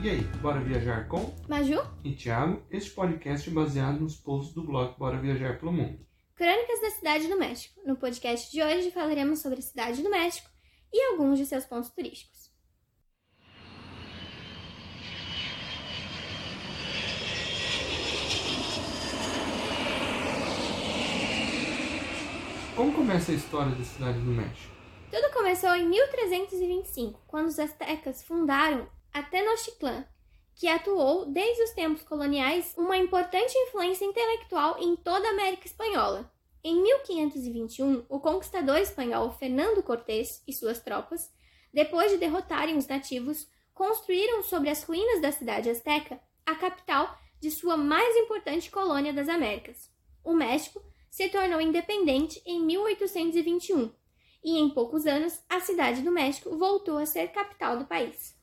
E aí, bora viajar com Maju, e Thiago? Este podcast é baseado nos posts do blog Bora Viajar pelo Mundo. Crônicas da Cidade do México. No podcast de hoje falaremos sobre a Cidade do México e alguns de seus pontos turísticos. Como começa a história da cidade do México? Tudo começou em 1325, quando os astecas fundaram a Tenochtitlan, que atuou desde os tempos coloniais uma importante influência intelectual em toda a América Espanhola. Em 1521, o conquistador espanhol Fernando Cortés e suas tropas, depois de derrotarem os nativos, construíram sobre as ruínas da cidade azteca a capital de sua mais importante colônia das Américas. O México se tornou independente em 1821 e, em poucos anos, a cidade do México voltou a ser capital do país.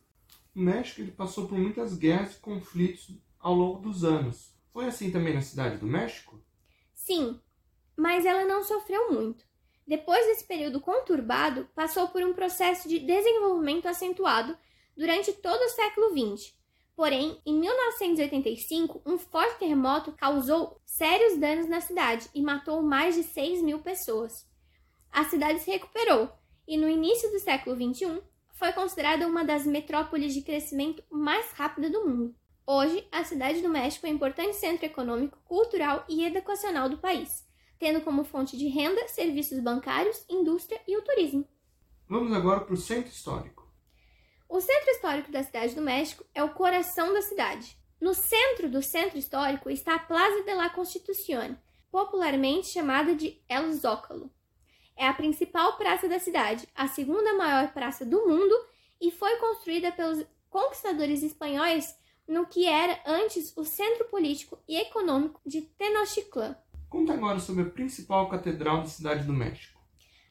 O México ele passou por muitas guerras e conflitos ao longo dos anos. Foi assim também na cidade do México? Sim, mas ela não sofreu muito. Depois desse período conturbado, passou por um processo de desenvolvimento acentuado durante todo o século XX. Porém, em 1985, um forte terremoto causou sérios danos na cidade e matou mais de 6 mil pessoas. A cidade se recuperou e, no início do século XXI, foi considerada uma das metrópoles de crescimento mais rápida do mundo. Hoje, a cidade do México é um importante centro econômico, cultural e educacional do país, tendo como fonte de renda serviços bancários, indústria e o turismo. Vamos agora para o centro histórico. O centro histórico da cidade do México é o coração da cidade. No centro do centro histórico está a Plaza de la Constitución, popularmente chamada de El Zócalo. É a principal praça da cidade, a segunda maior praça do mundo e foi construída pelos conquistadores espanhóis no que era antes o centro político e econômico de Tenochtitlan. Conta agora sobre a principal catedral da cidade do México.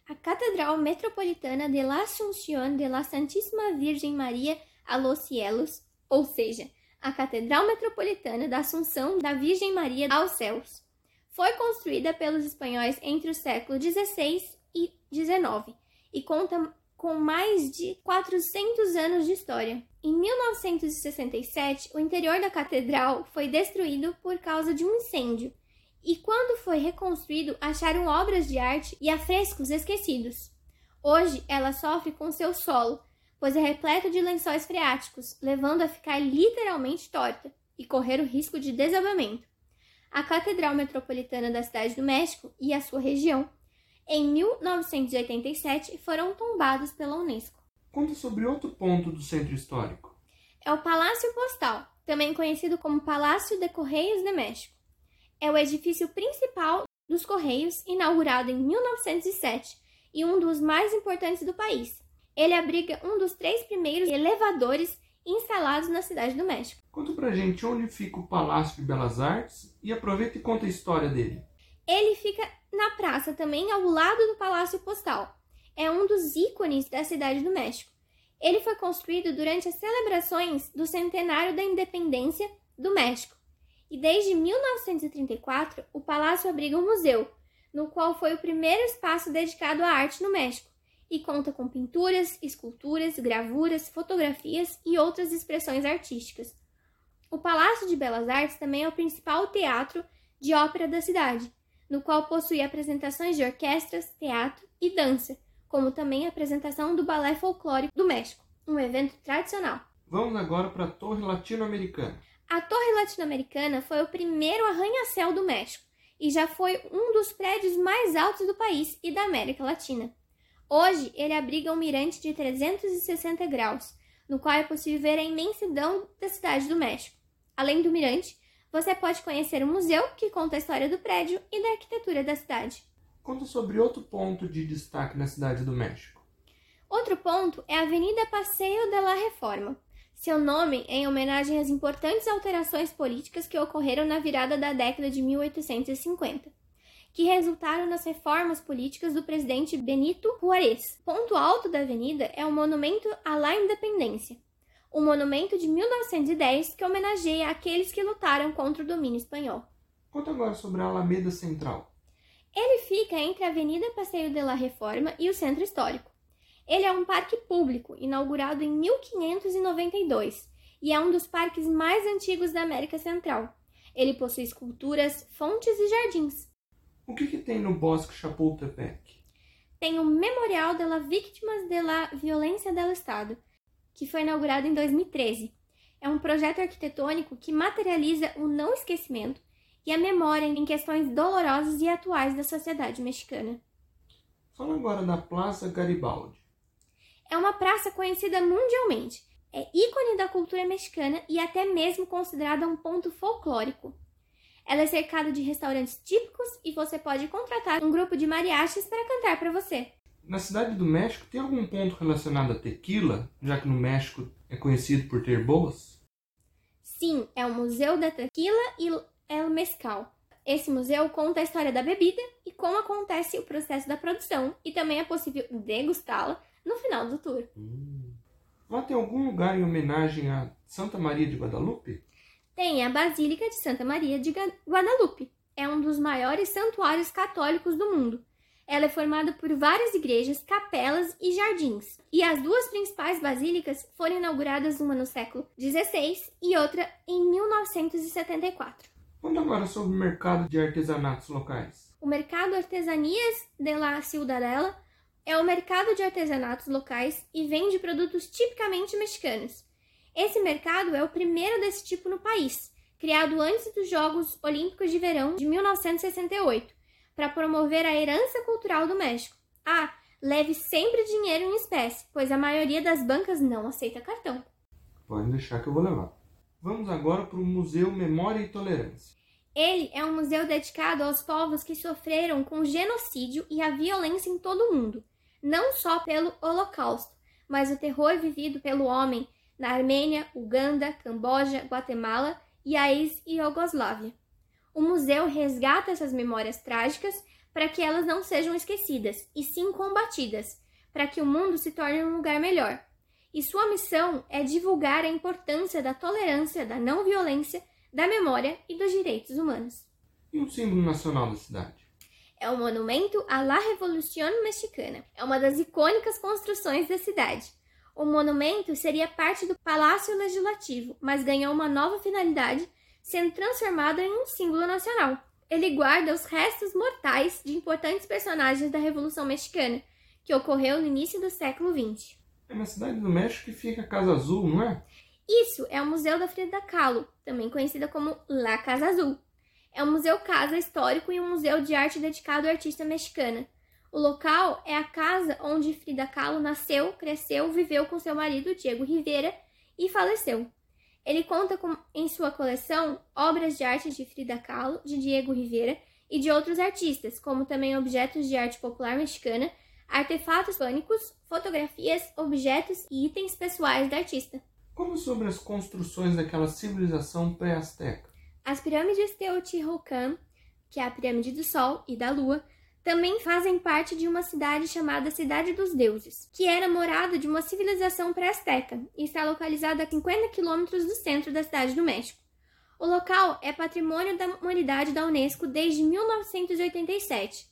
A Catedral Metropolitana de la Asunción de la Santíssima Virgem Maria a los Cielos, ou seja, a Catedral Metropolitana da Assunção da Virgem Maria aos Céus, foi construída pelos espanhóis entre os séculos XVI e XIX e conta com mais de 400 anos de história. Em 1967, o interior da catedral foi destruído por causa de um incêndio e quando foi reconstruído, acharam obras de arte e afrescos esquecidos. Hoje ela sofre com seu solo, pois é repleta de lençóis freáticos, levando a ficar literalmente torta e correr o risco de desabamento. A Catedral Metropolitana da Cidade do México e a sua região, em 1987, foram tombados pela Unesco. Conta sobre outro ponto do centro histórico. É o Palácio Postal, também conhecido como Palácio de Correios de México é o edifício principal dos Correios, inaugurado em 1907 e um dos mais importantes do país. Ele abriga um dos três primeiros elevadores instalados na cidade do México. Conta pra gente onde fica o Palácio de Belas Artes e aproveita e conta a história dele. Ele fica na praça também ao lado do Palácio Postal. É um dos ícones da cidade do México. Ele foi construído durante as celebrações do centenário da independência do México e desde 1934 o palácio abriga um museu, no qual foi o primeiro espaço dedicado à arte no México, e conta com pinturas, esculturas, gravuras, fotografias e outras expressões artísticas. O Palácio de Belas Artes também é o principal teatro de ópera da cidade, no qual possui apresentações de orquestras, teatro e dança, como também a apresentação do Balé Folclórico do México, um evento tradicional. Vamos agora para a Torre Latino-Americana. A Torre Latino-Americana foi o primeiro arranha-céu do México e já foi um dos prédios mais altos do país e da América Latina. Hoje, ele abriga um mirante de 360 graus, no qual é possível ver a imensidão da cidade do México. Além do mirante, você pode conhecer um museu que conta a história do prédio e da arquitetura da cidade. Conta sobre outro ponto de destaque na cidade do México. Outro ponto é a Avenida Passeio de la Reforma, seu nome é em homenagem às importantes alterações políticas que ocorreram na virada da década de 1850, que resultaram nas reformas políticas do presidente Benito Juárez. Ponto alto da avenida é o Monumento à la Independência, um monumento de 1910 que homenageia aqueles que lutaram contra o domínio espanhol. Conta agora sobre a Alameda Central. Ele fica entre a Avenida Passeio de la Reforma e o Centro Histórico. Ele é um parque público inaugurado em 1592 e é um dos parques mais antigos da América Central. Ele possui esculturas, fontes e jardins. O que, que tem no Bosque Chapultepec? Tem o Memorial de las Víctimas de la Violência del Estado, que foi inaugurado em 2013. É um projeto arquitetônico que materializa o não esquecimento e a memória em questões dolorosas e atuais da sociedade mexicana. Fala agora da Plaza Garibaldi. É uma praça conhecida mundialmente é ícone da cultura mexicana e até mesmo considerada um ponto folclórico. Ela é cercada de restaurantes típicos e você pode contratar um grupo de mariachis para cantar para você. Na cidade do México tem algum ponto relacionado a tequila, já que no México é conhecido por ter boas? Sim, é o Museu da Tequila e El Mezcal. Esse museu conta a história da bebida e como acontece o processo da produção, e também é possível degustá-la no final do tour. Hum. Lá tem algum lugar em homenagem a Santa Maria de Guadalupe? Tem a Basílica de Santa Maria de Guadalupe. É um dos maiores santuários católicos do mundo. Ela é formada por várias igrejas, capelas e jardins. E as duas principais basílicas foram inauguradas uma no século XVI e outra em 1974. Conta agora sobre o mercado de artesanatos locais. O mercado Artesanias de la Ciudadela é o mercado de artesanatos locais e vende produtos tipicamente mexicanos. Esse mercado é o primeiro desse tipo no país, criado antes dos Jogos Olímpicos de Verão de 1968, para promover a herança cultural do México. Ah, leve sempre dinheiro em espécie, pois a maioria das bancas não aceita cartão. Pode deixar que eu vou levar. Vamos agora para o Museu Memória e Tolerância. Ele é um museu dedicado aos povos que sofreram com o genocídio e a violência em todo o mundo não só pelo Holocausto, mas o terror vivido pelo homem na Armênia, Uganda, Camboja, Guatemala e a ex-Iugoslávia. O museu resgata essas memórias trágicas para que elas não sejam esquecidas, e sim combatidas, para que o mundo se torne um lugar melhor. E sua missão é divulgar a importância da tolerância, da não violência, da memória e dos direitos humanos. E o símbolo nacional da cidade? é o monumento à La Revolución Mexicana. É uma das icônicas construções da cidade. O monumento seria parte do Palácio Legislativo, mas ganhou uma nova finalidade, sendo transformado em um símbolo nacional. Ele guarda os restos mortais de importantes personagens da Revolução Mexicana, que ocorreu no início do século XX. É na cidade do México que fica a Casa Azul, não é? Isso é o Museu da Frida Kahlo, também conhecida como La Casa Azul é um museu casa histórico e um museu de arte dedicado à artista mexicana. O local é a casa onde Frida Kahlo nasceu, cresceu, viveu com seu marido Diego Rivera e faleceu. Ele conta com, em sua coleção obras de arte de Frida Kahlo, de Diego Rivera e de outros artistas, como também objetos de arte popular mexicana, artefatos pânicos, fotografias, objetos e itens pessoais da artista. Como sobre as construções daquela civilização pré-azteca? As pirâmides Teotihuacan, que é a pirâmide do Sol e da Lua, também fazem parte de uma cidade chamada Cidade dos Deuses, que era morada de uma civilização pré-azteca e está localizada a 50 quilômetros do centro da cidade do México. O local é patrimônio da humanidade da Unesco desde 1987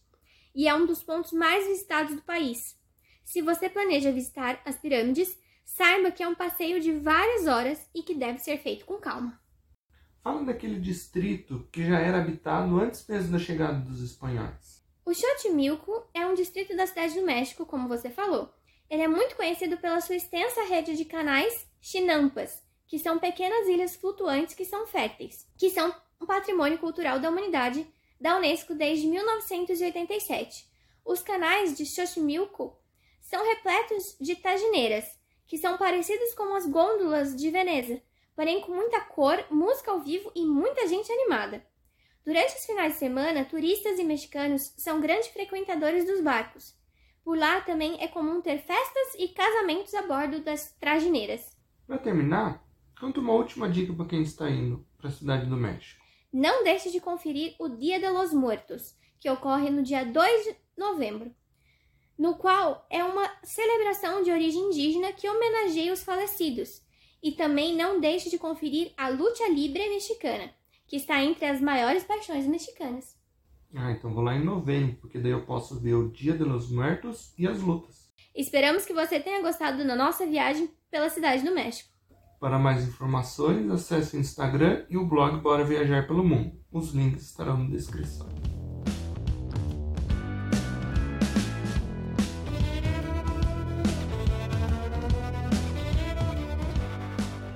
e é um dos pontos mais visitados do país. Se você planeja visitar as pirâmides, saiba que é um passeio de várias horas e que deve ser feito com calma. Fala daquele distrito que já era habitado antes mesmo da chegada dos espanhóis. O Xochimilco é um distrito da cidade do México, como você falou. Ele é muito conhecido pela sua extensa rede de canais chinampas, que são pequenas ilhas flutuantes que são férteis, que são um patrimônio cultural da humanidade da Unesco desde 1987. Os canais de Xochimilco são repletos de tagineiras, que são parecidos com as gôndolas de Veneza, porém com muita cor, música ao vivo e muita gente animada. Durante os finais de semana, turistas e mexicanos são grandes frequentadores dos barcos. Por lá também é comum ter festas e casamentos a bordo das tragineiras. Para terminar, conta uma última dica para quem está indo para a cidade do México. Não deixe de conferir o Dia de los Muertos, que ocorre no dia 2 de novembro, no qual é uma celebração de origem indígena que homenageia os falecidos e também não deixe de conferir a Lucha Libre mexicana, que está entre as maiores paixões mexicanas. Ah, então vou lá em novembro, porque daí eu posso ver o Dia de los Muertos e as lutas. Esperamos que você tenha gostado da nossa viagem pela cidade do México. Para mais informações, acesse o Instagram e o blog Bora Viajar pelo Mundo. Os links estarão na descrição.